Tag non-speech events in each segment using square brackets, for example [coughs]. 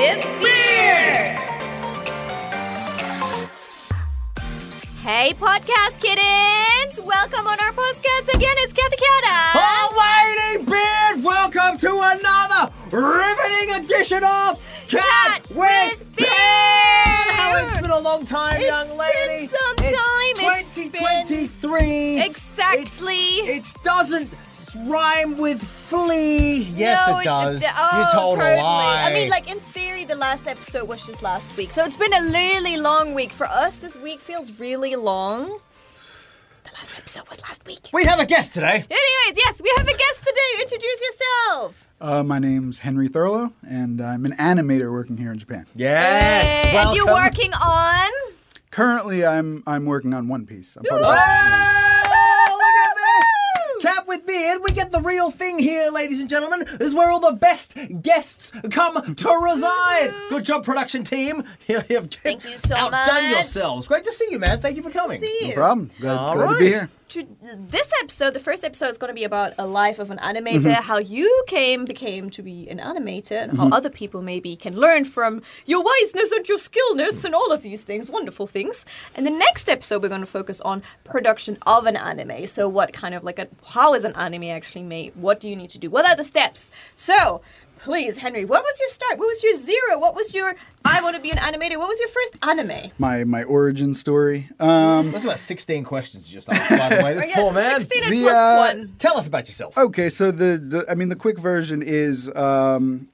with Beard. Hey, podcast kittens! Welcome on our podcast again. It's Cathy. Oh, Lady Beard, welcome to another riveting edition of Cat, Cat with with Beard. How it's been a long time, It's young been lady. some time. It's It's been- 2023. Exactly. It doesn't rhyme with flea. Yes, No, it does. d- oh, you told totally. a lie. I mean, like in theory, the last episode was just last week, so it's been a really long week for us. This week feels really long. The last episode was last week. we have a guest today. Anyways, yes, we have a guest today. Introduce yourself. Uh, my name's Henry Thurlow, and I'm an animator working here in Japan. Yes, Hey, and you welcome. working on? Currently, I'm I'm working on One Piece. I'm part of with beard, we get the real thing here, ladies and gentlemen. This is where all the best guests come to reside. Good job, production team. [laughs] You have Thank you so outdone much. yourselves. Great to see you, man. Thank you for coming. See no problem. Glad, All glad to be here. To this episode, the first episode is going to be about a life of an animator, mm-hmm. how you came became to be an animator, and how mm-hmm. other people maybe can learn from your wiseness and your skillness and all of these things, wonderful things. And the next episode, we're going to focus on production of an anime. So, what kind of like a how is an anime actually made? What do you need to do? What are the steps? So. Please, Henry, what was your start? What was your zero? What was your I want to be an animator? What was your first anime? My my origin story. Um, That's about 16 questions just asked, by the way. [laughs] This yeah, poor man. 16 and The, plus uh, one. Tell us about yourself. okay, so the, the I mean the quick version is um,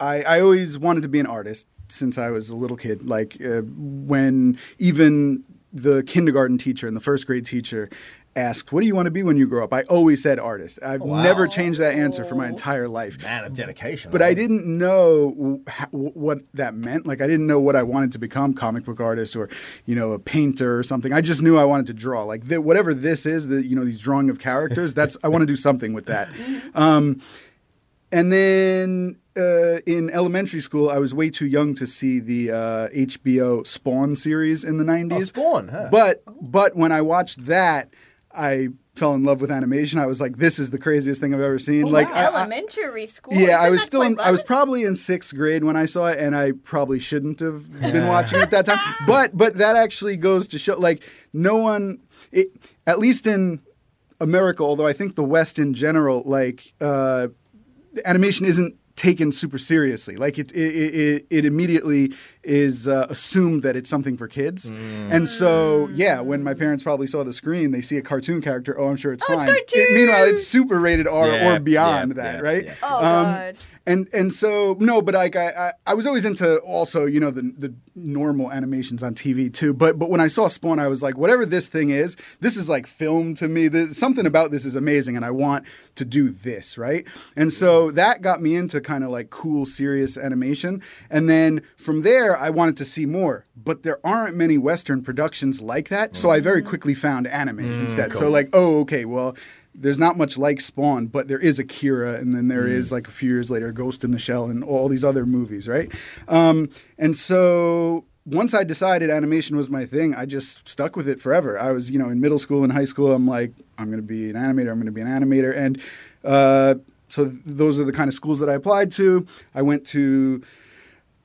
I I always wanted to be an artist since I was a little kid. Like uh, when even the kindergarten teacher and the first grade teacher asked, "What do you want to be when you grow up?" I always said artist. I've wow. never changed that answer for my entire life. Man of dedication. But I didn't know wh- what that meant. Like I didn't know what I wanted to become, comic book artist or you know a painter or something. I just knew I wanted to draw. Like whatever this is, the you know these drawing of characters. That's I want to do something with that. [laughs] Um, and then uh, in elementary school, I was way too young to see the uh, HBO Spawn series in the '90s. Oh, Spawn, huh? But but when I watched that, I fell in love with animation. I was like, "This is the craziest thing I've ever seen." like I- I- Elementary school. yeah, I Isn't was still quite in, I was probably in sixth grade when I saw it, and I probably shouldn't have been watching it at that time. [laughs] But but that actually goes to show, like no one, it, at least in America, although I think the West in general, like uh, animation isn't taken super seriously. Like it, it, it, it immediately is uh, assumed that it's something for kids. And so, yeah, when my parents probably saw the screen, they see a cartoon character. Oh, I'm sure it's Oh, it's fine. It- meanwhile, it's super rated R Yeah, or beyond yeah, that, yeah, right? yeah. Oh, Um, God. And and so no, but like I, I I was always into also you know the the normal animations on TV too. But but when I saw Spawn, I was like, whatever this thing is, this is like film to me. There's something about this is amazing, and I want to do this right. And so that got me into kind of like cool, serious animation. And then from there, I wanted to see more. But there aren't many Western productions like that, so I very mm. quickly found anime mm, instead. So like, oh, okay, well there's not much like Spawn, but there is Akira, and then there is like a few years later Ghost in the Shell, and all these other movies, right? Um, and so once I decided animation was my thing, I just stuck with it forever. I was, you know, in middle school and high school, I'm like, I'm going to be an animator. I'm going to be an animator, and uh, so th- those are the kind of schools that I applied to. I went to.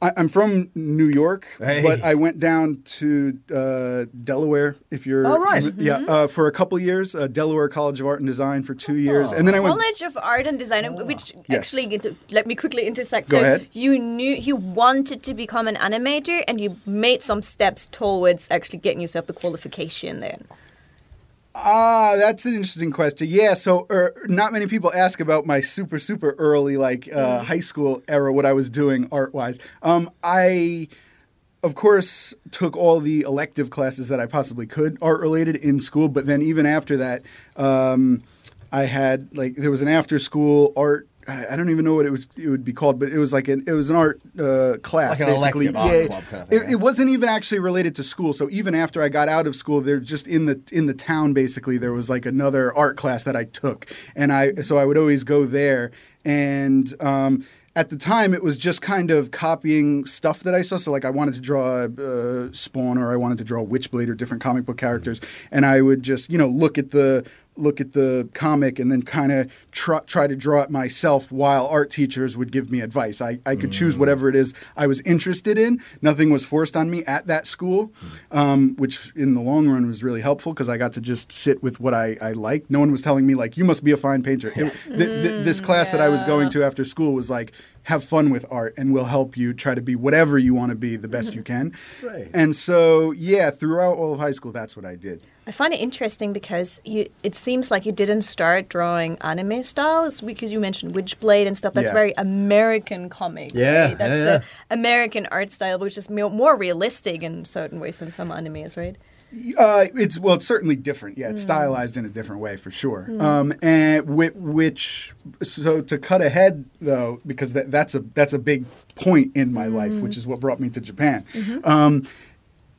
I- I'm from New York, Hey. but I went down to uh, Delaware. If you're, Oh, right. fami- yeah, uh, for a couple years, uh, Delaware College of Art and Design for two years, and then I went. College of Art and Design, which Yes. actually inter- let me quickly intersect. Go so ahead. you knew you wanted to become an animator, and you made some steps towards actually getting yourself the qualification. Then Ah, that's an interesting question. Yeah, so er, not many people ask about my super super early like uh, high school era, what I was doing art wise. Um, I. Of course, took all the elective classes that I possibly could, art related, in school. But then, even after that, um, I had like there was an after school art. I don't even know what it was. It would be called, but it was like an it was an art uh, class, Like an basically. yeah, club kind of thing, it, it wasn't even actually related to school. So even after I got out of school, there just in the in the town basically there was like another art class that I took, and I so I would always go there. And um, at the time, it was just kind of copying stuff that I saw. So like I wanted to draw uh, Spawn or I wanted to draw Witchblade or different comic book characters, and I would just you know look at the look at the comic and then kind of try, try to draw it myself while art teachers would give me advice. I, I could choose mm. whatever it is I was interested in. Nothing was forced on me at that school, mm. um, which in the long run was really helpful because I got to just sit with what I, I liked. No one was telling me, like, you must be a fine painter. It- th- th- mm, this class that I was going to after school was like, have fun with art and we'll help you try to be whatever you want to be the best mm-hmm. you can. Right. And so, yeah, throughout all of high school, that's what I did. I find it interesting because you, it seems like you didn't start drawing anime styles because you mentioned Witchblade and stuff. That's Yeah. very American comic. Yeah, right? That's yeah, the American art style, which is more, realistic in certain ways than some animes, right? Uh, it's well, it's certainly different. Yeah, it's stylized in a different way for sure. Um, and which, which, so to cut ahead though, because that, that's a that's a big point in my life, which is what brought me to Japan. Um,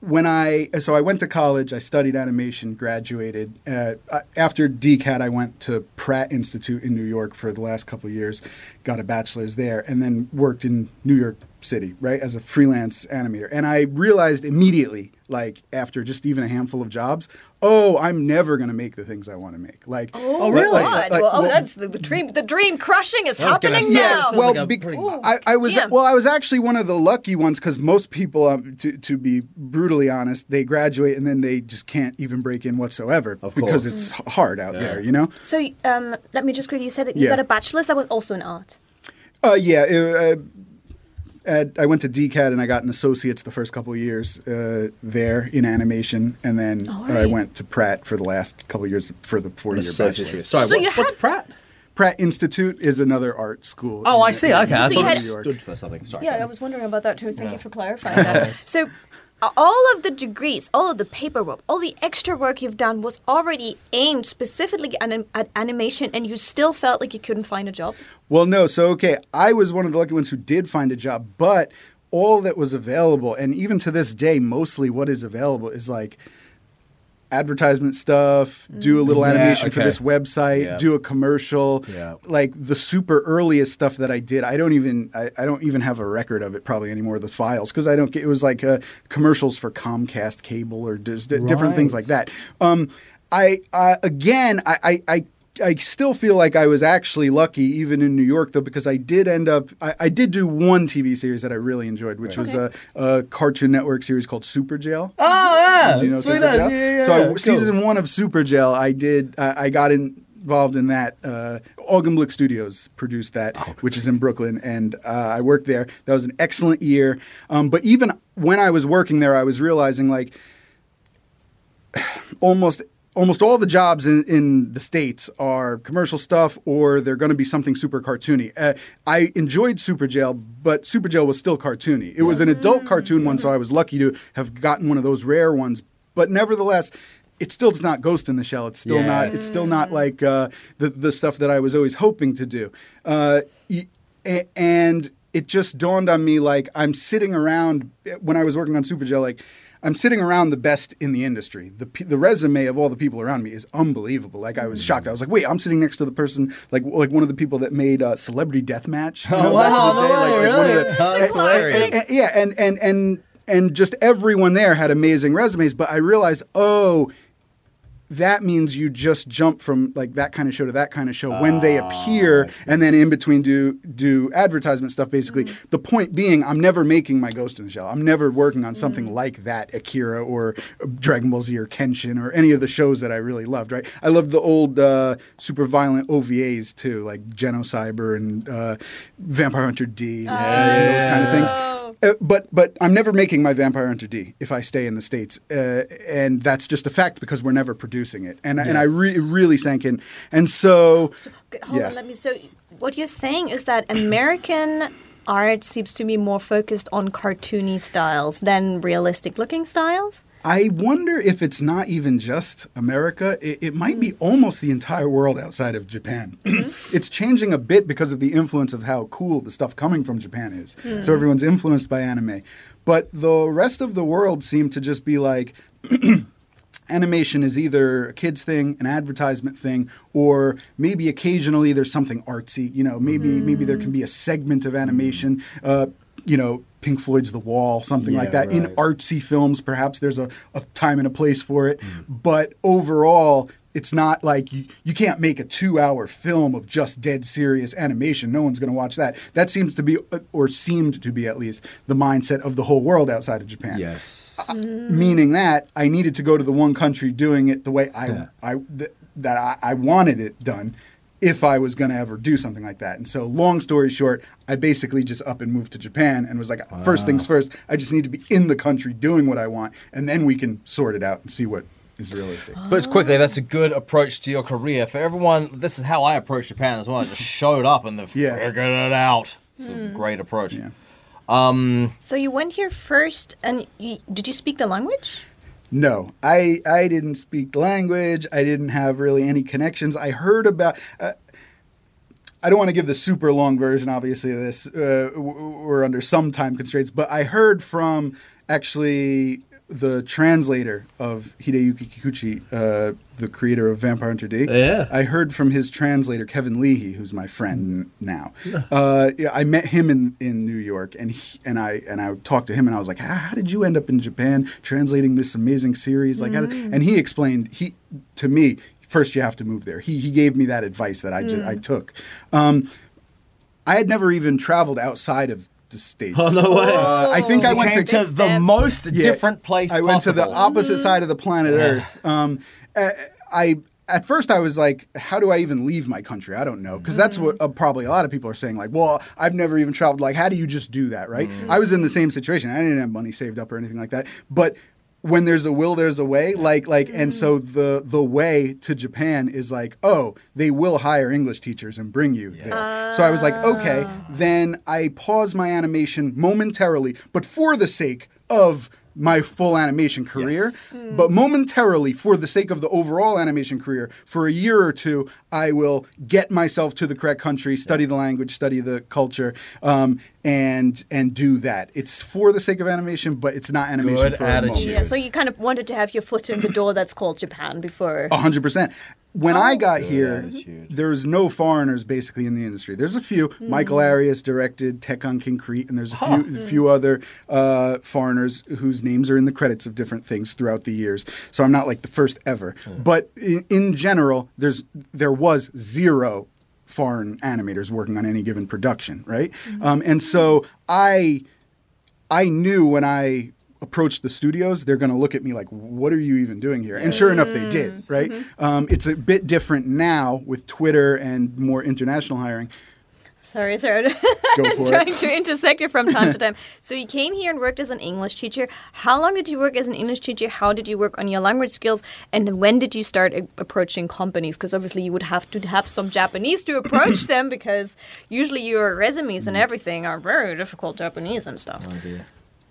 when I so I went to college, I studied animation, graduated. Uh, after DCAD, I went to Pratt Institute in New York for the last couple years, got a bachelor's there, and then worked in New York City, right, as a freelance animator. And I realized immediately, like after just even a handful of jobs, oh, I'm never gonna make the things I want to make. Like, Oh, really? God. like- like- well, oh, well- that's the, the dream. The dream crushing is I was gonna happening say, now. sounds well, like a bec- pretty- I, I was damn. well. I was actually one of the lucky ones because most people, um, to to be brutally honest, they graduate and then they just can't even break in whatsoever Of because course. it's h- hard out there. You know. So, um, let me just quickly. You said that you Yeah. got a bachelor's. That was also in art. Uh, yeah. it, uh, at, I went to DCAD and I got an associate's the first couple of years uh, there in animation, and then Oh, I went to Pratt for the last couple of years for the four year Associate. bachelor's. Sorry, So what's, you what's had- Pratt? Pratt Institute is another art school. Oh, in- I see. Okay, I So thought you it had- stood for something. Sorry. Yeah, I was wondering about that too. Thank you for clarifying [laughs] that. So, all of the degrees, all of the paperwork, all the extra work you've done was already aimed specifically at, an- at animation, and you still felt like you couldn't find a job. Well, no. So, okay, I was one of the lucky ones who did find a job, but all that was available, and even to this day, mostly what is available is like advertisement stuff, do a little Yeah, animation for this website, Yeah. do a commercial. Yeah. Like the super earliest stuff that I did, I don't even I, I don't even have a record of it probably anymore. The files because I don't get it was like uh, commercials for Comcast cable or di- different things like that. Um, I uh, again I, I I I still feel like I was actually lucky, even in New York, though, because I did end up. I, I did do one TV series that I really enjoyed, which was a, a Cartoon Network series called Super Jail. Oh yeah, Do you know Sweet Super Jail? yeah, yeah, so I, cool. season one of Super Jail, I did. I I got in, involved in that. Uh, Augenblick Studios produced that, which is in Brooklyn, and uh, I worked there. That was an excellent year. Um, but even when I was working there, I was realizing like [sighs] almost almost all the jobs in, in the states are commercial stuff or they're going to be something super cartoony uh, i enjoyed super jail but super jail was still cartoony it was an adult cartoon one so i was lucky to have gotten one of those rare ones but nevertheless it still is not Ghost in the Shell. It's still not. It's still not like uh, the the stuff that I was always hoping to do. Uh, and it just dawned on me like I'm sitting around when I was working on Super Jail, like I'm sitting around the best in the industry. The the resume of all the people around me is unbelievable. Like I was Mm. shocked. I was like, wait, I'm sitting next to the person like like one of the people that made uh, Celebrity Deathmatch. You Oh, [laughs] know, back wow, no Like- like really? the- that's and- hilarious. and- and- yeah, and and and and just everyone there had amazing resumes. But I realized, oh that means you just jump from like that kind of show to that kind of show when they appear and then in between do do advertisement stuff basically. The point being i'm never making my ghost in the shell. I'm never working on something like that akira or dragon ball z or kenshin or any of the shows that i really loved right? I loved the old uh, super violent ovas too like genocyber and uh, vampire hunter d and, and those kind of things uh, but but I'm never making my Vampire Hunter D if I stay in the states, uh, and that's just a fact because we're never producing it, and and I re- really sank in, and so Okay, Hold Yeah. on, let me. So, what you're saying is that American art seems to be more focused on cartoony styles than realistic looking styles? I wonder if it's not even just America. It, it might be mm-hmm. almost the entire world outside of Japan. [clears throat] it's changing a bit because of the influence of how cool the stuff coming from Japan is. Hmm. So everyone's influenced by anime. But the rest of the world seemed to just be like, [clears throat] animation is either a kids thing, an advertisement thing, or maybe occasionally there's something artsy. You know, maybe maybe there can be a segment of animation. Uh, you know, Pink Floyd's The Wall, something like Yeah, that. In artsy films, perhaps there's a, a time and a place for it. But overall, it's not like you, you can't make a two hour film of just dead serious animation. No one's going to watch that. That seems to be, uh, or seemed to be at least, the mindset of the whole world outside of Japan. Yes. Meaning that I needed to go to the one country doing it the way I, Yeah. I th- that I, I wanted it done if I was going to ever do something like that. And so, long story short, I basically just up and moved to Japan and was like, first things first, I just need to be in the country doing what I want, and then we can sort it out and see what is realistic. But quickly, that's a good approach to your career. For everyone, this is how I approach Japan as well. I just showed up and they Yeah. figured it out. It's a great approach. Yeah. So you went here first, and you, did you speak the language? No, I I didn't speak the language. I didn't have really any connections. I heard about. Uh, I don't want to give the super long version, obviously, of this. Uh, w- we're under some time constraints, but I heard from actually the translator of Hideyuki Kikuchi, uh, the creator of Vampire Hunter D. Yeah. I heard from his translator, Kevin Leahy, who's my friend now. Uh, yeah, I met him in, in New York, and he, and I and I talked to him, and I was like, "How, how did you end up in Japan translating this amazing series?" Like, did-" and he explained he to me first you have to move there. He he gave me that advice that I ju- I took. Um, I had never even traveled outside of the states. Oh, no way. Uh, I think I went to to the most yeah. different place I went to the possible. opposite side of the planet Earth. Um, uh, I at first I was like, how do I even leave my country? I don't know because that's what uh, probably a lot of people are saying. Like, well, I've never even traveled. Like, how do you just do that? Right? I was in the same situation. I didn't have money saved up or anything like that, but. When there's a will, there's a way. Like, like, and so mm. the the way to Japan is like, oh, they will hire English teachers and bring you there. So I was like, okay. Ah. Then I pause my animation momentarily, but for the sake of my full animation career, Yes. but momentarily for the sake of the overall animation career, for a year or two, I will get myself to the correct country, study the language, study the culture, um, and and do that. It's for the sake of animation, but it's not animation Good for a moment. attitude. Yeah. So you kind of wanted to have your foot in the door that's called Japan before. Hundred percent. When I got here, attitude. there's no foreigners basically in the industry. There's a few. Michael Arias directed Tekkonkinkreet, and there's a few, a few other uh, foreigners whose names are in the credits of different things throughout the years. So I'm not like the first ever. But in, in general, there's there was zero foreign animators working on any given production, right? Um, and so I I knew when I approached the studios, they're going to look at me like, "What are you even doing here?" And sure enough, they did. Right? Um, it's a bit different now with Twitter and more international hiring. Sorry, sorry. [laughs] Go I'm for trying it. to intersect it from time to time. So you came here and worked as an English teacher. How long did you work as an English teacher? How did you work on your language skills? And when did you start a- approaching companies? Because obviously you would have to have some Japanese to approach [coughs] them because usually your resumes Mm. and everything are very difficult Japanese and stuff.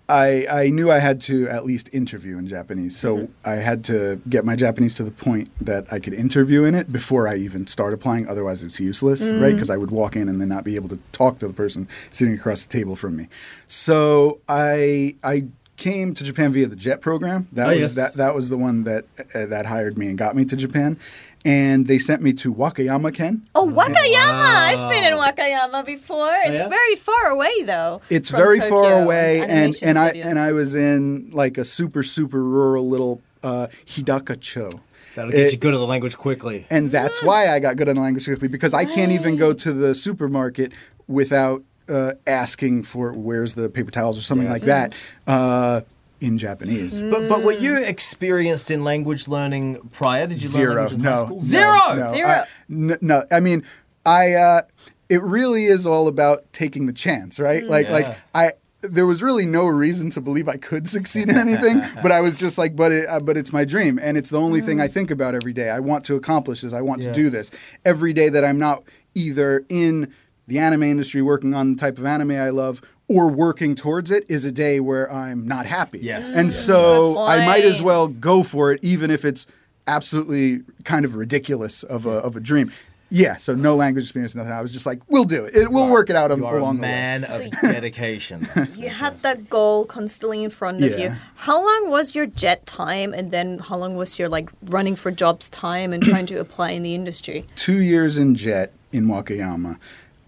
I, I knew I had to at least interview in Japanese. So I had to get my Japanese to the point that I could interview in it before I even start applying. Otherwise, it's useless, right? Because I would walk in and then not be able to talk to the person sitting across the table from me. So I I came to Japan via the JET program. That Oh, was yes. that that was the one that uh, that hired me and got me to Japan. And they sent me to Wakayama Ken. Oh, Wakayama! I've been in Wakayama before. It's yeah? very far away, though. It's very Tokyo far away, and animation and I and I was in like a super super rural little uh, Hidaka-cho. That'll get It- you good at the language quickly. and that's why I got good at the language quickly because I can't even go to the supermarket without uh, asking for where's the paper towels or something like that uh, in Japanese. But but were you experienced in language learning prior? Did you learn Zero. language in high No. school? no, Zero. No. Zero. I, n- no. I mean, I. Uh, it really is all about taking the chance, right? Like, Yeah. like I. There was really no reason to believe I could succeed in anything, [laughs] but I was just like, but it, uh, but it's my dream, and it's the only thing I think about every day. I want to accomplish this. I want to do this every day that I'm not either in the anime industry working on the type of anime I love or working towards it is a day where I'm not happy. Yes. And Yes. so I might as well go for it, even if it's absolutely kind of ridiculous of a, of a dream. Yeah, so no language experience, nothing. I was just like, we'll do it. it we'll work it out on, You are a along the way. man of So- dedication. [laughs] You had that goal constantly in front of you. How long was your jet time, and then how long was your like running for jobs time and trying to apply in the industry? [clears throat] Two years in jet in Wakayama,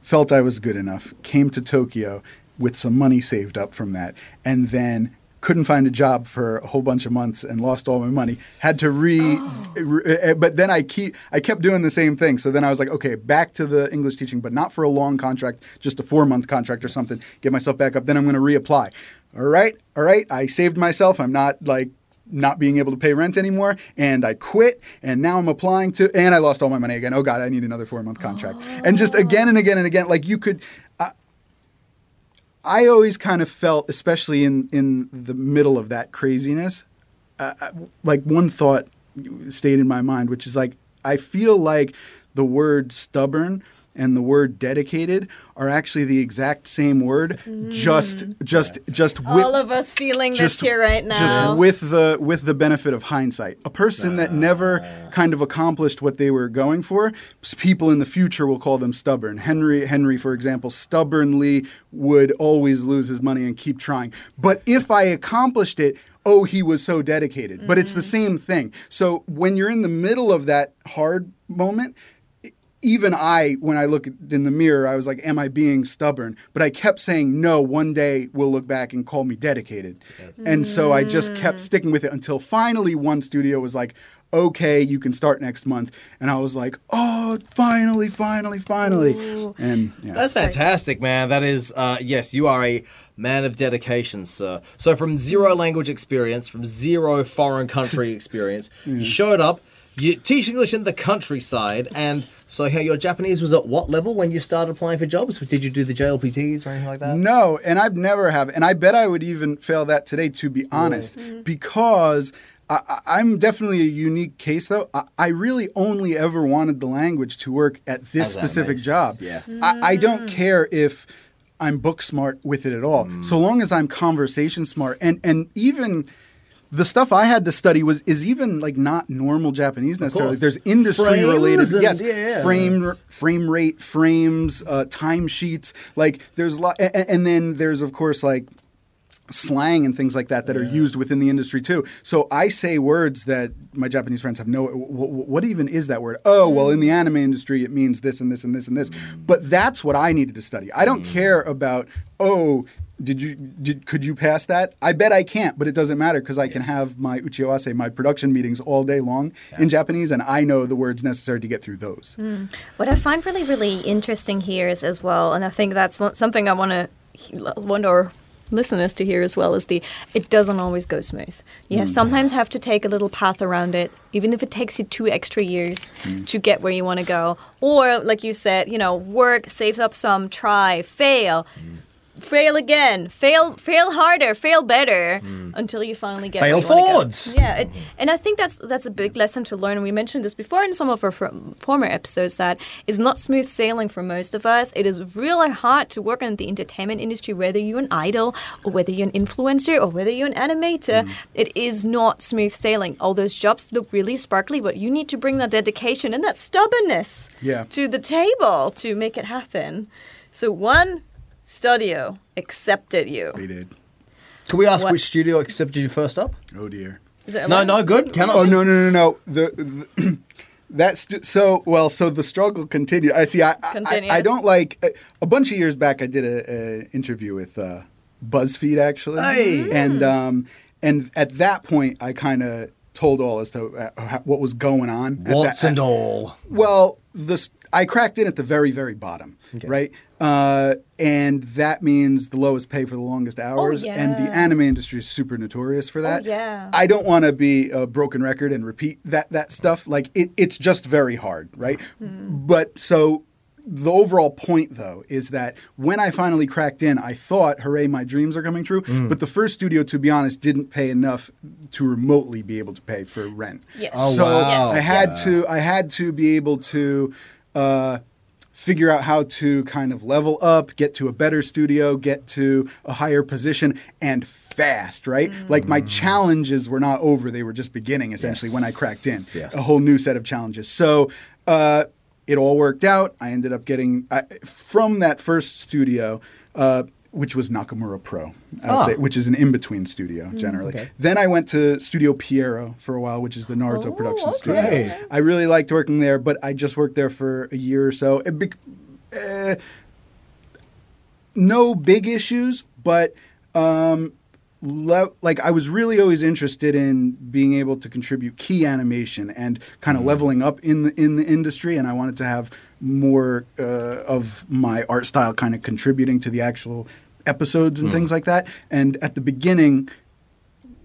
felt I was good enough, came to Tokyo with some money saved up from that, and then couldn't find a job for a whole bunch of months and lost all my money. Had to re, Oh. [gasps] re- uh, but then I keep I kept doing the same thing. So then I was like, okay, back to the English teaching, but not for a long contract, just a four month contract or something. Get myself back up. Then I'm going to reapply. All right, all right. I saved myself. I'm not like not being able to pay rent anymore and I quit and now I'm applying to and I lost all my money again. Oh god, I need another 4 month contract. And just again and again and again like you could I, I always kind of felt especially in in the middle of that craziness uh, like one thought stayed in my mind which is like I feel like the word stubborn and the word dedicated are actually the exact same word just just just with, All of us feeling this here right now. just with the with the benefit of hindsight. A person that never kind of accomplished what they were going for, people in the future will call them stubborn. Henry Henry, for example, stubbornly would always lose his money and keep trying. But if I accomplished it, oh, he was so dedicated. But it's the mm. same thing. So when you're in the middle of that hard moment, even I, when I look in the mirror, I was like, "Am I being stubborn?" But I kept saying, "No. One day we'll look back and call me dedicated." And so I just kept sticking with it until finally one studio was like, "Okay, you can start next month." And I was like, "Oh, finally, finally, finally!" And yeah. That's fantastic, man. That is, uh, yes, you are a man of dedication, sir. So, from zero language experience, from zero foreign country [laughs] experience, you showed up, you teach English in the countryside, and so here your Japanese was at what level when you started applying for jobs? Did you do the JLPTs or anything like that? No, and I've never have, and I bet I would even fail that today. To be honest, mm-hmm. because I, I- I'm definitely a unique case, though. I, I really only ever wanted the language to work at this As specific job. yes. I, I don't mm. care if I'm book smart with it at all, mm. so long as I'm conversation smart, and and even. The stuff I had to study was is even like not normal Japanese necessarily. There's industry related, and- yes, yeah, yeah. frame frame rate, frames, uh, timesheets. Like there's a lot, and, and then there's of course like slang and things like that that are used within the industry too. So I say words that my Japanese friends have no. wh- wh- What even is that word? Oh, well, in the mm. anime industry, it means this and this and this and this. But that's what I needed to study. I don't mm. care about oh. Did you did could you pass that? I bet I can't, but it doesn't matter because I can have my uchiawase, my production meetings all day long in Japanese, and I know the words necessary to get through those. Mm. What I find really, really interesting here is as well, and I think that's something I want to our listeners to hear as well, is the it doesn't always go smooth. You mm, have sometimes have to take a little path around it, even if it takes you two extra years mm. to get where you want to go. Or like you said, you know, work, save up some, try, fail. Mm. Fail again, fail, fail harder, fail better, hmm. until you finally get Fail where you wanna go. forwards. Yeah, it, and I think that's that's a big lesson to learn. And we mentioned this before in some of our fr- former episodes that it's not smooth sailing for most of us. It is really hard to work in the entertainment industry, whether you're an idol or whether you're an influencer or whether you're an animator. Hmm. It is not smooth sailing. All those jobs look really sparkly, but you need to bring that dedication and that stubbornness Yeah. to the table to make it happen. So one studio accepted you. They did. Can we ask What- which studio accepted you first up? Oh dear. Is it No, one? no, good. Cannot. Oh no no no no. The, the [clears throat] that's ju- so well. So the struggle continued. I see. I I, Continues. I don't like a, a bunch of years back. I did a, a interview with uh, BuzzFeed actually, Hey. and um and at that point I kind of told all as to uh, how- what was going on. at What's that- and all. well, this I cracked in at the very, very bottom, right? Uh, and that means the lowest pay for the longest hours. And the. Oh, anime industry is super notorious for that. yeah. I don't want to be a broken record and repeat that that stuff. Like it, it's just very hard, right? Hmm. But so. The overall point, though, is that when I finally cracked in, I thought, hooray, my dreams are coming true. Hmm. But the first studio, to be honest, didn't pay enough to remotely be able to pay for rent. Yes. Oh, so wow. I had Yes. to I had to be able to uh, figure out how to kind of level up, get to a better studio, get to a higher position, and fast. Right, like my challenges were not over; they were just beginning. Essentially, when I cracked in, Yes. a whole new set of challenges. So. Uh, it all worked out. I ended up getting I, from that first studio, uh, which was Nakamura Pro, Ah. say, which is an in-between studio generally. Then I went to Studio Pierrot for a while, which is the Naruto Oh, production okay. studio. I really liked working there, but I just worked there for a year or so. It bec- uh, no big issues, but um, le- like I was really always interested in being able to contribute key animation and kind of leveling up in the in the industry, and I wanted to have more uh, of my art style kind of contributing to the actual episodes and hmm. things like that. And at the beginning,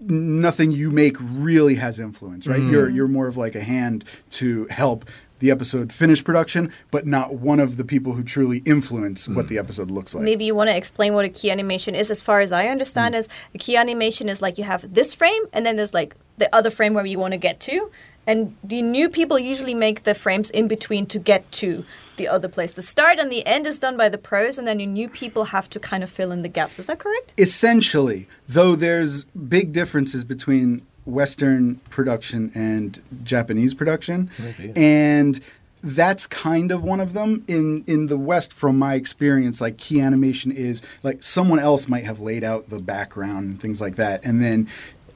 nothing you make really has influence, right? You're hmm. you're more of like a hand to help the episode finish production, but not one of the people who truly influence what the hmm. episode looks like. Maybe you want to explain what a key animation is. As far as I understand, is a key animation is like you have this frame, and then there's like the other frame where you want to get to. And the new people usually make the frames in between to get to the other place. The start and the end is done by the pros, and then the new people have to kind of fill in the gaps. Is that correct? essentially, though there's big differences between Western production and Japanese production, dear. and that's kind of one of them. In in the West, from my experience, like key animation is like someone else might have laid out the background and things like that, and then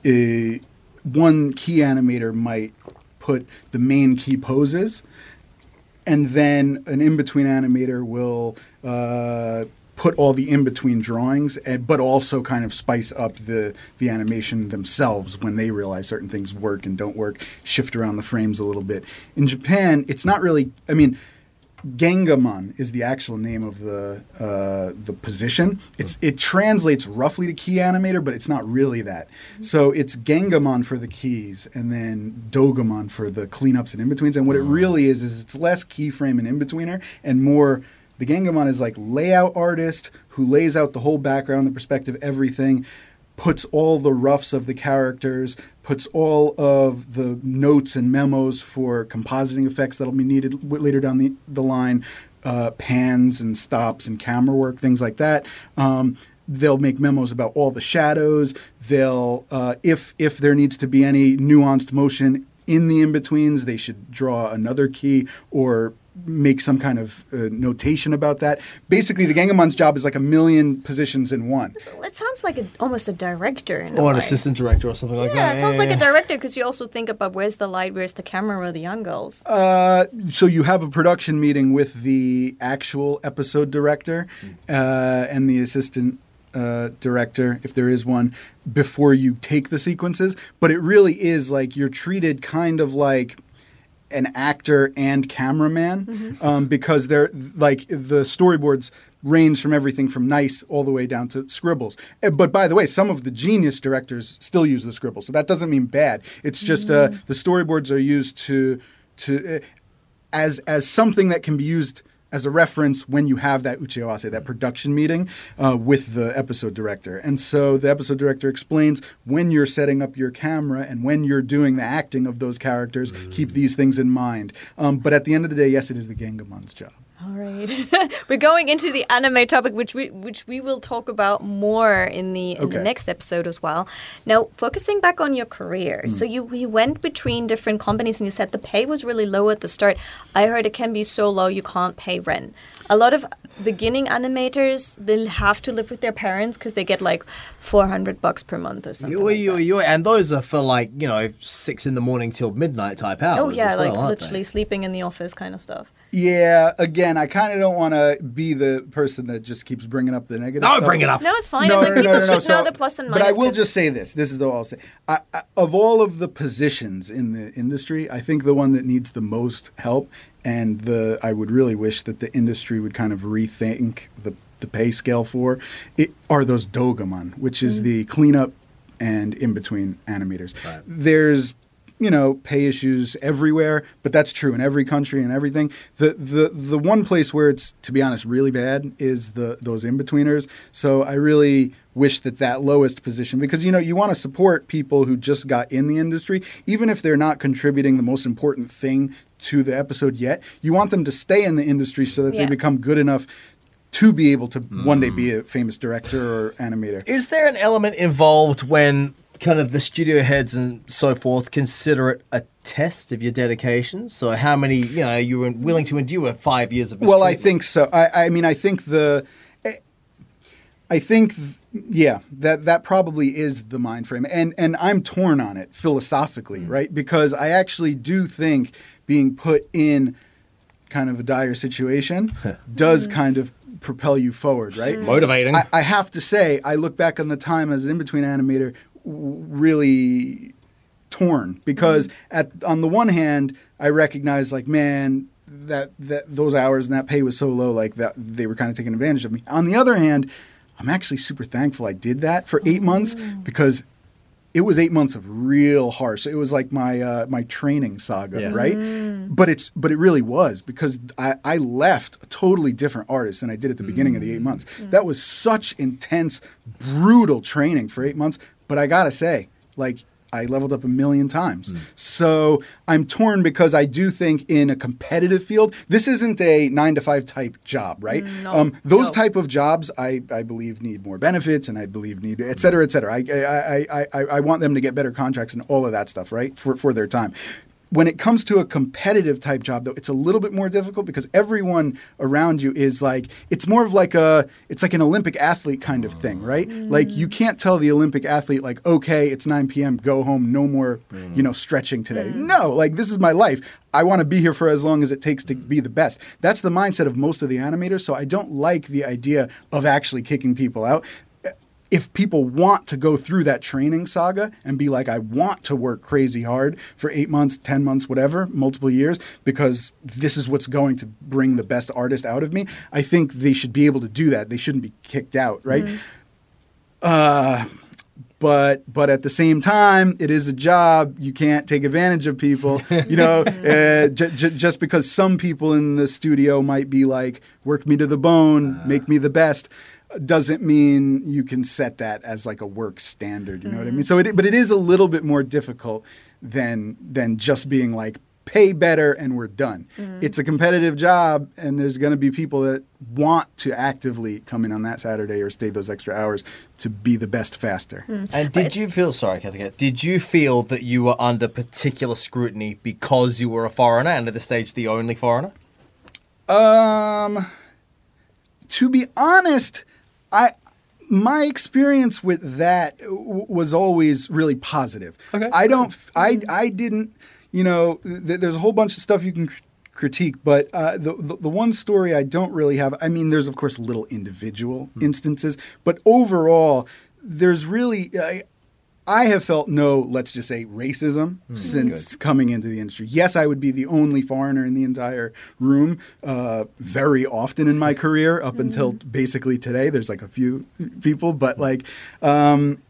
uh, one key animator might put the main key poses and then an in-between animator will uh, put all the in-between drawings, and, but also kind of spice up the the animation themselves when they realize certain things work and don't work, shift around the frames a little bit. In Japan, it's not really. I mean. Gengamon is the actual name of the uh, the position. It's it translates roughly to key animator, but it's not really that. So it's Gengamon for the keys, and then Dogamon for the cleanups and in betweens. And what it really is is it's less keyframe and in betweener, and more. The Gengamon is like layout artist who lays out the whole background, the perspective, everything puts all the roughs of the characters, puts all of the notes and memos for compositing effects that'll be needed later down the, the line, uh, pans and stops and camera work, things like that. Um, they'll make memos about all the shadows. They'll, uh, if if there needs to be any nuanced motion in the in betweens, they should draw another key or make some kind of uh, notation about that. Basically, the Gengamon's job is like a million positions in one. It sounds like a, almost a director in a Or an way. assistant director or something like that. Yeah, it sounds like a director because you also think about where's the light, where's the camera, where the angles. Uh, so you have a production meeting with the actual episode director uh, and the assistant uh, director, if there is one, before you take the sequences. But it really is like you're treated kind of like an actor and cameraman um, because they're like the storyboards range from everything from nice all the way down to scribbles. Uh, But by the way, some of the genius directors still use the scribbles, so that doesn't mean bad. It's just uh, the storyboards are used to to uh, as as something that can be used as a reference when you have that uchiawase, that production meeting uh, with the episode director. And so the episode director explains when you're setting up your camera and when you're doing the acting of those characters, keep these things in mind. Um, but at the end of the day, yes, it is the Gengamon's job. All right, [laughs] we're going into the anime topic, which we which we will talk about more in the in the next episode as well. Now, focusing back on your career, Hmm. so you you went between different companies, and you said the pay was really low at the start. I heard it can be so low you can't pay rent. A lot of beginning animators they'll have to live with their parents because they get like four hundred bucks per month or something. You, like you, that. you, and those are for like you know six in the morning till midnight type hours. Oh yeah, well, like literally they? sleeping in the office kind of stuff. Yeah, again, I kind of don't want to be the person that just keeps bringing up the negative. No, stuff. bring it up. No, it's fine. like, people should know the plus and minus. But I will 'cause- just say this. This is all I'll say. I, I, of all of the positions in the industry, I think the one that needs the most help, and the I would really wish that the industry would kind of rethink the the pay scale for, it are those dogamon, which is mm. the cleanup and in between animators. Right. There's you know pay issues everywhere but that's true in every country and everything. The the the one place where it's to be honest really bad is the those in-betweeners. So i really wish that that lowest position because you know you want to support people who just got in the industry even if they're not contributing the most important thing to the episode yet you want them to stay in the industry so that Yeah. they become good enough to be able to one day be hmm. a famous director or animator. Is there an element involved when kind of the studio heads and so forth consider it a test of your dedication? So how many, you know, you were willing to endure five years of Well, I think so. I, I mean, I think the, I think, th- yeah, that that probably is the mind frame, and and I'm torn on it philosophically, mm. right? Because I actually do think being put in kind of a dire situation [laughs] hmm. does kind of propel you forward, right? Motivating. I, I have to say, I look back on the time as an in between animator, w- really torn because mm-hmm. at on the one hand, I recognize like, man, that that those hours and that pay was so low, like that they were kind of taking advantage of me. On the other hand, I'm actually super thankful I did that for eight mm-hmm. months because it was eight months of real harsh. It was like my uh, my training saga, Yeah. right? Mm-hmm. But it's but it really was because I, I left a totally different artist than I did at the beginning of the eight months. That was such intense, brutal training for eight months. But I gotta say, like I leveled up a million times. So I'm torn because I do think in a competitive field, this isn't a nine to five type job, right? No, um, those no. type of jobs, I, I believe need more benefits, and I believe need et cetera, et cetera. I, I, I, I, I want them to get better contracts and all of that stuff, right, for, for their time. When it comes to a competitive type job, though, it's a little bit more difficult because everyone around you is like it's more of like a it's like an Olympic athlete kind of thing, right? Like you can't tell the Olympic athlete like, okay, it's 9 p.m., go home, no more, you know, stretching today. Mm. No, like this is my life. I want to be here for as long as it takes to be the best. That's the mindset of most of the animators. So I don't like the idea of actually kicking people out if people want to go through that training saga and be like, I want to work crazy hard for eight months, 10 months, whatever, multiple years, because this is what's going to bring the best artist out of me, I think they should be able to do that. They shouldn't be kicked out, right? Uh, but but at the same time, it is a job. You can't take advantage of people. You know, [laughs] uh, j- j- just because some people in the studio might be like, "Work me to the bone, make me the best," doesn't mean you can set that as like a work standard. You know what I mean? So, it, but it is a little bit more difficult than than just being like, "Pay better and we're done." It's a competitive job, and there's going to be people that want to actively come in on that Saturday or stay those extra hours to be the best faster. And did you feel sorry, Kathy? Did you feel that you were under particular scrutiny because you were a foreigner and at this stage the only foreigner? Um, to be honest, I my experience with that w- was always really positive. Okay. I don't. I I didn't. You know, th- there's a whole bunch of stuff you can. cr- critique but uh, the, the the one story i don't really have i mean there's of course little individual instances but overall there's really I, I have felt no, let's just say racism since coming into the industry. Yes, I would be the only foreigner in the entire room uh, very often in my career up until basically today. There's like a few people, but like, um,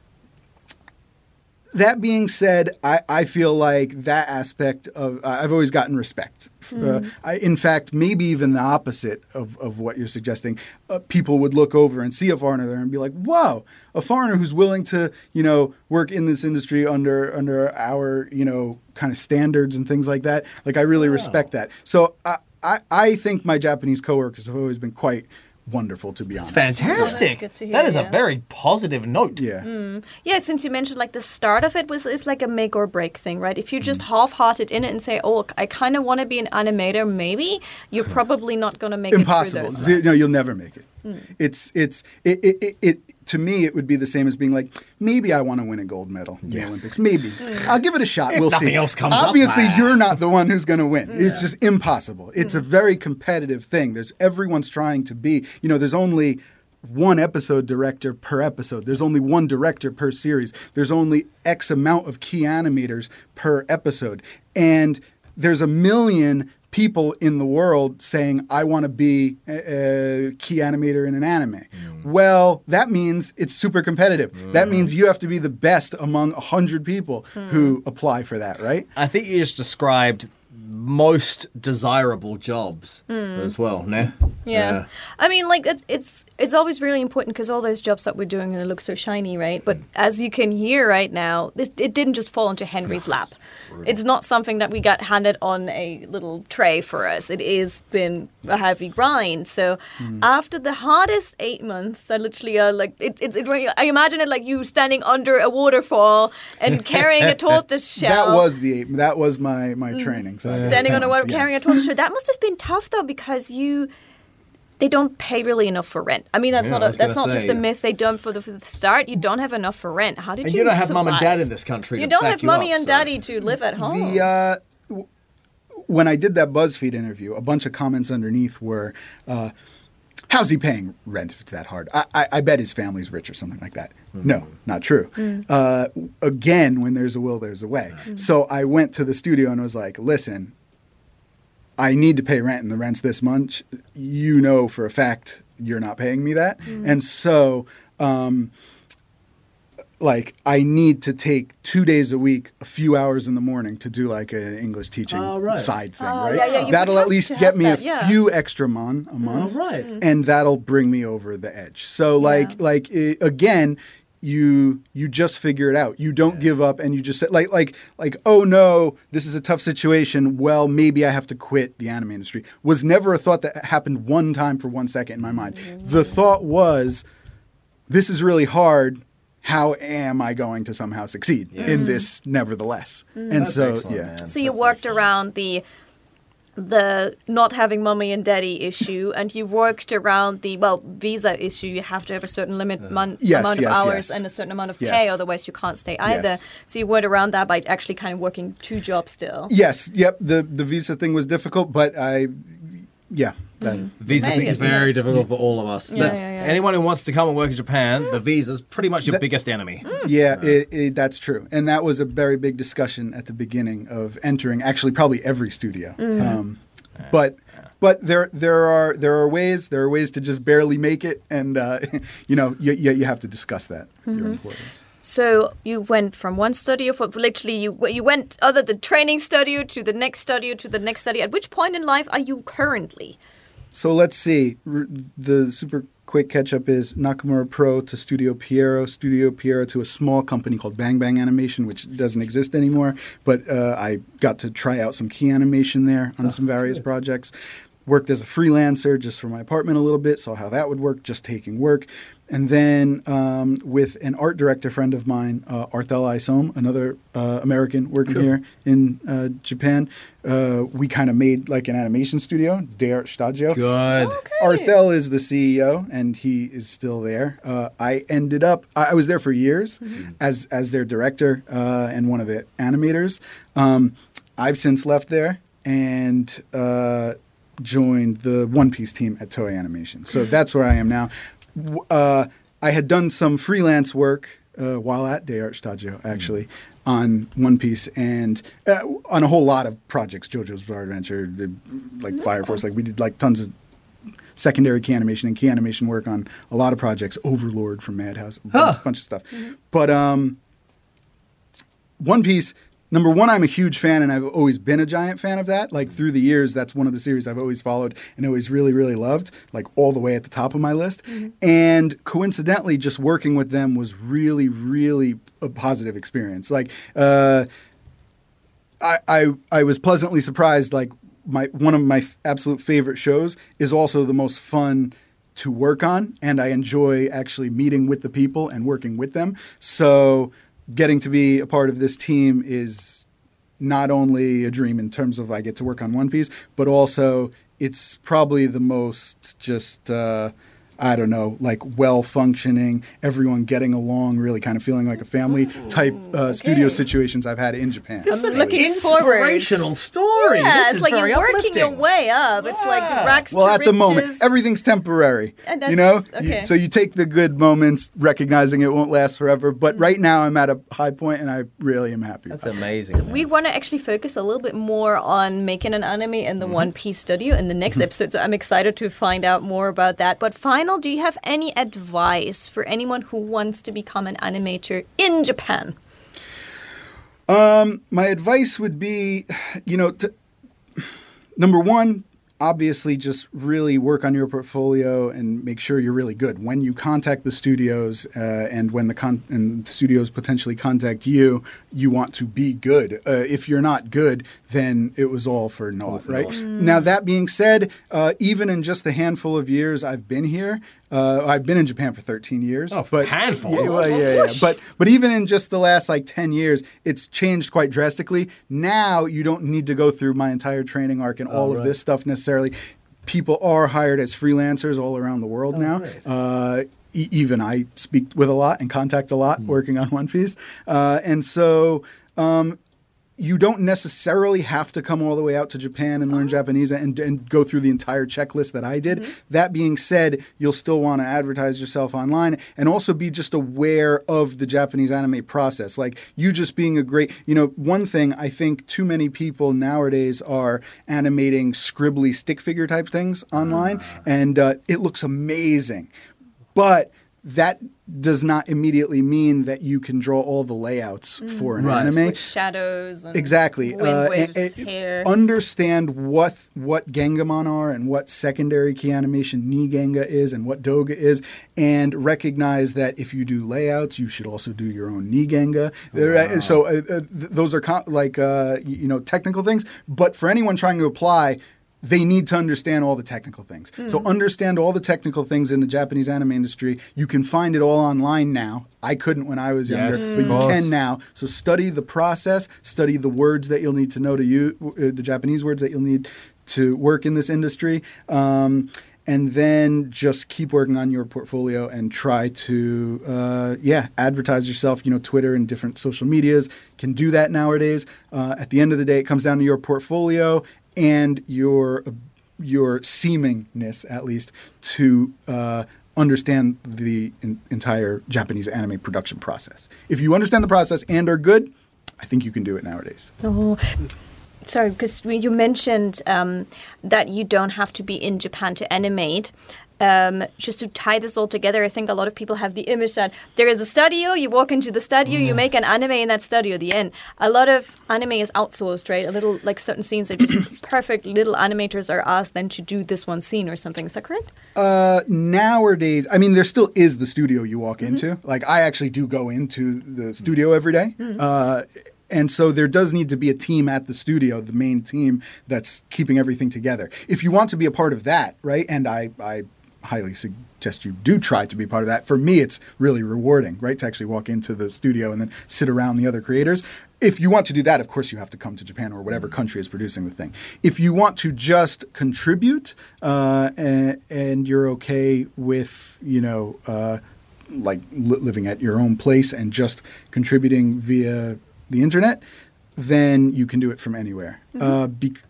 that being said, I, I feel like that aspect of I've always gotten respect. Uh, I, in fact, maybe even the opposite of, of what you're suggesting. Uh, people would look over and see a foreigner there and be like, "Whoa, a foreigner who's willing to you know work in this industry under under our you know kind of standards and things like that." Like I really respect that. So I, I I think my Japanese coworkers have always been quite wonderful, to be honest. Fantastic. good to hear, that is yeah. a very positive note. Yeah. Mm. Yeah, since you mentioned like the start of it was is like a make or break thing, right? If you just mm. half-hearted in it and say, "Oh, I kind of want to be an animator," maybe you're [laughs] probably not going to make impossible. it through those. Ze- no, you'll never make it. It's it's it, it, it, it to me it would be the same as being like maybe I want to win a gold medal in the Olympics. Maybe [laughs] I'll give it a shot. If we'll nothing see. else comes Obviously, ah. you're not the one who's going to win. It's just impossible. It's a very competitive thing. There's everyone's trying to be. You know, there's only one episode director per episode. There's only one director per series. There's only X amount of key animators per episode. And there's a million people in the world saying, I want to be a, a key animator in an anime. Mm. Well, that means it's super competitive. That means mm. you have to be the best among 100 people who mm. apply for that, right? I think you just described most desirable jobs hmm. as well, no? Yeah. I mean, like it's it's it's always really important because all those jobs that we're doing and it looks so shiny, right? But as you can hear right now, this it didn't just fall into Henry's lap. It's not something that we got handed on a little tray for us. It is been a heavy grind. So hmm. after the hardest eight months, I literally uh, like it, it's it, I imagine it like you standing under a waterfall and carrying a [laughs] tortoise shell. That was the that was my my mm. training. So standing on a water Yes. carrying a tortoise shell. That must have been tough though because you they don't pay really enough for rent. I mean that's Yeah, not a, that's not just a myth they don't for the, for the start. You don't have enough for rent. How did And you you don't have mom and dad in this country. You don't have mommy up, and so- daddy to live at home. The uh, w- when I did that BuzzFeed interview, a bunch of comments underneath were, uh, how's he paying rent if it's that hard? I, I, I bet his family's rich or something like that. No, not true. Uh, again, when there's a will, there's a way. So I went to the studio and was like, listen, I need to pay rent and the rent's this much. You know for a fact you're not paying me that. And so, um, like, I need to take two days a week, a few hours in the morning to do like an English teaching Oh, right. side thing, Oh, right? yeah, yeah, that'll at least get me that, a yeah. few extra mon a month, right. and that'll bring me over the edge. So, like, like i again, you you just figure it out. You don't give up, and you just say like like like oh no, this is a tough situation. Well, maybe I have to quit the anime industry. Was never a thought that happened one time for one second in my mind. Mm-hmm. The thought was, this is really hard. How am I going to somehow succeed in this? Nevertheless, mm. and That's so yeah. man. So you That's worked excellent. around the the not having mommy and daddy issue, and you worked around the well visa issue. You have to have a certain limit uh, mon- Yes, amount of yes, hours yes. and a certain amount of Yes. pay, otherwise you can't stay either. Yes. So you went around that by actually kind of working two jobs still. Yes, yep. The the visa thing was difficult, but I, yeah, that, mm. Visa thing is Amazing. very difficult for all of us. Yeah, That's, yeah, yeah. Anyone who wants to come and work in Japan, the mm. visa is pretty much your That- biggest enemy. Mm. yeah, it, it, that's true, and that was a very big discussion at the beginning of entering. Actually, probably every studio. Um, but but there there are there are ways there are ways to just barely make it, and uh, [laughs] you know you, you you have to discuss that with your mm-hmm. employees. So you went from one studio for literally you you went other the training studio to the next studio to the next studio. At which point in life are you currently? So let's see. R- The super quick catch up is Nakamura Pro to Studio Pierrot, Studio Pierrot to a small company called Bang Bang Animation, which doesn't exist anymore. But uh, I got to try out some key animation there on some various projects. Worked as a freelancer just for my apartment a little bit, saw how that would work, just taking work. And then um, with an art director friend of mine, uh, Arthell Isom, another uh, American working here in uh, Japan, uh, we kind of made like an animation studio, D'ART Shtajio. Good. Arthell is the CEO, and he is still there. Uh, I ended up. I I was there for years as as their director uh, and one of the animators. Um, I've since left there and uh, joined the One Piece team at Toei Animation. So that's where I am now. Uh, I had done some freelance work uh, while at D'ART Shtajio, actually. On One Piece and uh, on a whole lot of projects, JoJo's Bizarre Adventure, the, like Fire Force, like we did like tons of secondary key animation and key animation work on a lot of projects. Overlord from Madhouse, a bunch of stuff. But um, One Piece, number one, I'm a huge fan, and I've always been a giant fan of that. Like through the years, that's one of the series I've always followed and always really, really loved, like all the way at the top of my list. And coincidentally, just working with them was really, really a positive experience. Like, uh, I, I I was pleasantly surprised. Like my one of my f- absolute favorite shows is also the most fun to work on, and I enjoy actually meeting with the people and working with them. So getting to be a part of this team is not only a dream in terms of I get to work on One Piece, but also it's probably the most just. Uh, I don't know, like well functioning, everyone getting along, really kind of feeling like a family type uh, studio situations I've had in Japan. This is I'm an looking inspirational story. Yeah, this it's is like very you're working uplifting. your way up. It's like the Yeah. racks well to at the moment everything's temporary And you know that's- You- okay. so you take the good moments recognizing it won't last forever but right now i'm at a high point and i really am happy That's amazing. So we want to actually focus a little bit more on making an anime in the Mm-hmm. One Piece studio in the next episode. So I'm excited to find out more about that. But final, do you have any advice for anyone who wants to become an animator in Japan? Um, my advice would be you know to, number one obviously just really work on your portfolio and make sure you're really good. When you contact the studios uh, and when the con- and the studios potentially contact you you want to be good. Uh, if you're not good then it was all for naught right? now that being said uh, even in just the handful of years i've been here uh, I've been in Japan for 13 years. Oh, but handful. Yeah, well, yeah, yeah. But but even in just the last like 10 years, it's changed quite drastically. Now you don't need to go through my entire training arc and all of this stuff necessarily. People are hired as freelancers all around the world now. Uh, e- even I speak with a lot and contact a lot working on One Piece, uh, and so. Um, you don't necessarily have to come all the way out to Japan and learn uh-huh. Japanese and, and go through the entire checklist that I did. Mm-hmm. That being said, you'll still want to advertise yourself online and also be just aware of the Japanese anime process. Like you just being a great, you know, one thing I think too many people nowadays are animating scribbly stick figure type things online, ah. and uh, it looks amazing. But that does not immediately mean that you can draw all the layouts for an Right. anime. With shadows and Exactly. wind Uh, waves, and- and hair. Understand what what Gengamon are and what secondary key animation Nigenga is and what Doga is, and recognize that if you do layouts, you should also do your own Nigenga. There- So uh, uh, th- those are co- like uh, you know technical things, but for anyone trying to apply. They need to understand all the technical things. So understand all the technical things in the Japanese anime industry. You can find it all online now. I couldn't when I was younger, Yes, but you course. can now. So study the process, study the words that you'll need to know to you, uh, the Japanese words that you'll need to work in this industry. Um, and then just keep working on your portfolio and try to, uh, yeah, advertise yourself. You know, Twitter and different social medias can do that nowadays. Uh, at the end of the day, it comes down to your portfolio and your your seemingness, at least, to uh, understand the en- entire Japanese anime production process. If you understand the process and are good, I think you can do it nowadays. Oh, sorry, because you mentioned um, that you don't have to be in Japan to animate. Um, just to tie this all together, I think a lot of people have the image that there is a studio, you walk into the studio, you make an anime in that studio, the end. A lot of anime is outsourced, right? A little, like certain scenes are just [coughs] perfect. Little animators are asked then to do this one scene or something. Is that correct? Uh, nowadays, I mean, there still is the studio you walk into. Like, I actually do go into the studio every day. Uh, and so there does need to be a team at the studio, the main team that's keeping everything together. If you want to be a part of that, right? And I, I highly suggest you do try to be part of that. For me, it's really rewarding, right? To actually walk into the studio and then sit around the other creators. If you want to do that, of course, you have to come to Japan or whatever country is producing the thing. If you want to just contribute uh, and, and you're okay with, you know, uh, like li- living at your own place and just contributing via the internet, then you can do it from anywhere. Uh, bec-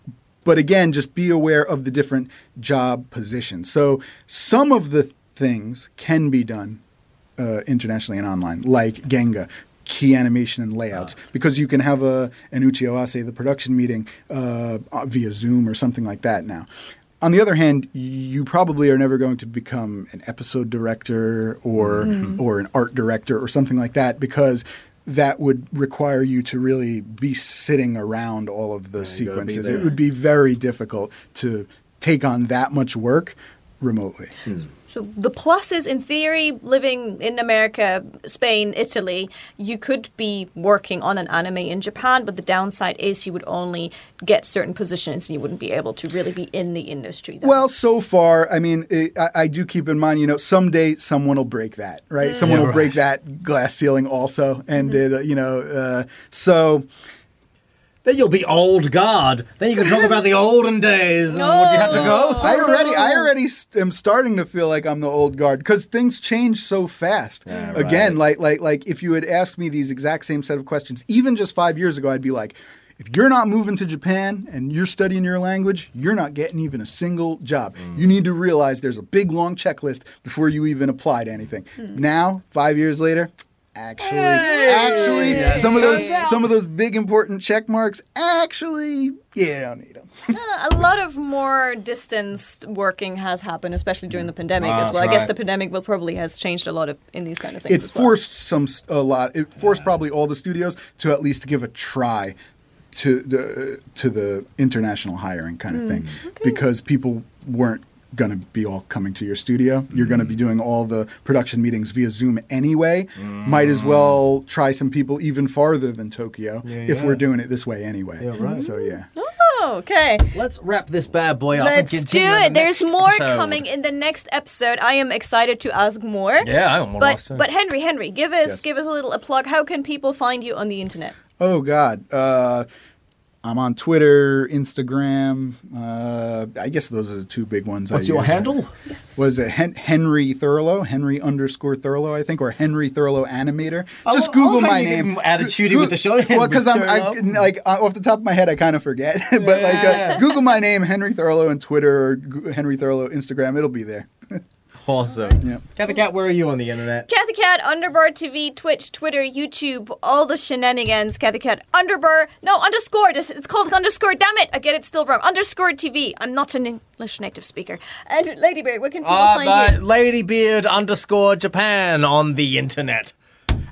but again, just be aware of the different job positions. So some of the things can be done uh, internationally and online, like Genga, key animation and layouts, because you can have a an Uchiawase, the production meeting, uh, via Zoom or something like that now. On the other hand, you probably are never going to become an episode director or or an art director or something like that because that would require you to really be sitting around all of the you sequences. It would be very difficult to take on that much work remotely. So the plus is, in theory, living in America, Spain, Italy, you could be working on an anime in Japan, but the downside is you would only get certain positions and you wouldn't be able to really be in the industry. then. Well, so far, I mean, it, I, I do keep in mind, you know, someday someone will break that, right? Someone Yeah, will break that glass ceiling also, and it, uh, you know, uh, so Then you'll be old guard. Then you can talk about the [laughs] olden days and what you had to go through. I already, I already st- am starting to feel like I'm the old guard because things change so fast. Yeah, Again, like, like, like, if you had asked me these exact same set of questions, even just five years ago, I'd be like. If you're not moving to Japan and you're studying your language, you're not getting even a single job. Mm. You need to realize there's a big long checklist before you even apply to anything. Now, five years later, actually, actually, Yeah. some of those Turns out. some of those big important check marks, actually, yeah, I don't need them. [laughs] Uh, a lot of more distanced working has happened, especially during the pandemic Ah, as well. I guess right. the pandemic will probably has changed a lot of in these kind of things. it as well. forced some a lot. It forced probably all the studios to at least give a try to the to the international hiring kind of thing because people weren't going to be all coming to your studio. You're going to be doing all the production meetings via Zoom anyway. Might as well try some people even farther than Tokyo Yeah, if yeah. we're doing it this way anyway. Yeah, right. So yeah. Oh, okay. Let's wrap this bad boy up. Let's do it. the There's more episode. coming in the next episode. I am excited to ask more. Yeah, I want more But but Henry, Henry, give us Yes. give us a little a plug. How can people find you on the internet? Oh God. Uh, I'm on Twitter, Instagram. Uh, I guess those are the two big ones. What's I your use. handle? Was it Hen- Henry Thurlow? Henry underscore Thurlow, I think, or Henry Thurlow animator. Just I Google love how my you get name. attitudey Goo- with the show, Well, because I'm I, like uh, off the top of my head, I kind of forget. [laughs] but like, uh, Google my name, Henry Thurlow, on Twitter or Henry Thurlow Instagram. It'll be there. [laughs] Awesome. Yeah. Cathy Cat, where are you on the internet? Cat Underbar TV, Twitch, Twitter, YouTube, all the shenanigans. Cathy Cat, Underbar, no, underscore. This, it's called underscore, damn it. I get it still wrong. Underscore TV. I'm not an English native speaker. And Ladybeard, where can people Uh, find you? Ladybeard underscore Japan on the internet.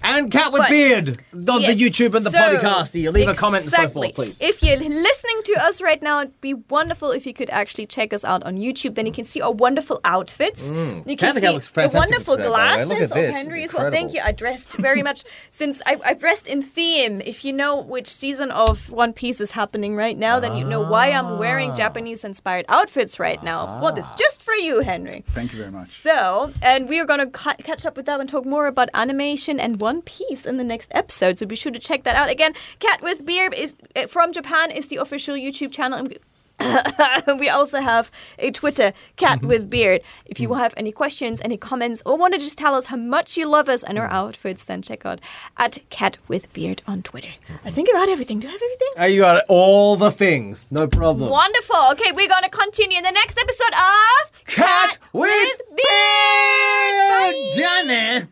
And Cat with But- Beard on Yes. the YouTube and the So, podcast. You leave a comment and so exactly. forth, please. If you're listening to us right now, it'd be wonderful if you could actually check us out on YouTube. Then you can see our wonderful outfits. You can Mm. Cathy see looks the wonderful today, by the glasses of this. Henry as well. Thank you. I dressed very much since I, I dressed in theme. If you know which season of One Piece is happening right now, then you know why I'm wearing Ah. Japanese inspired outfits right now. Well, this just for you, Henry. Thank you very much. So, and we are going to ca- catch up with that and talk more about animation and One Piece in the next episode. So be sure to check that out. Again, Cat with Beard is uh, from Japan is the official YouTube channel. And [coughs] we also have a Twitter, Cat Mm-hmm. with Beard. If you have any questions, any comments, or want to just tell us how much you love us and our outfits, then check out at Cat with Beard on Twitter. I think I got everything. Do I have everything? Uh, you got all the things. No problem. Wonderful. Okay, we're going to continue in the next episode of Cat with Beard. Bye. Johnny.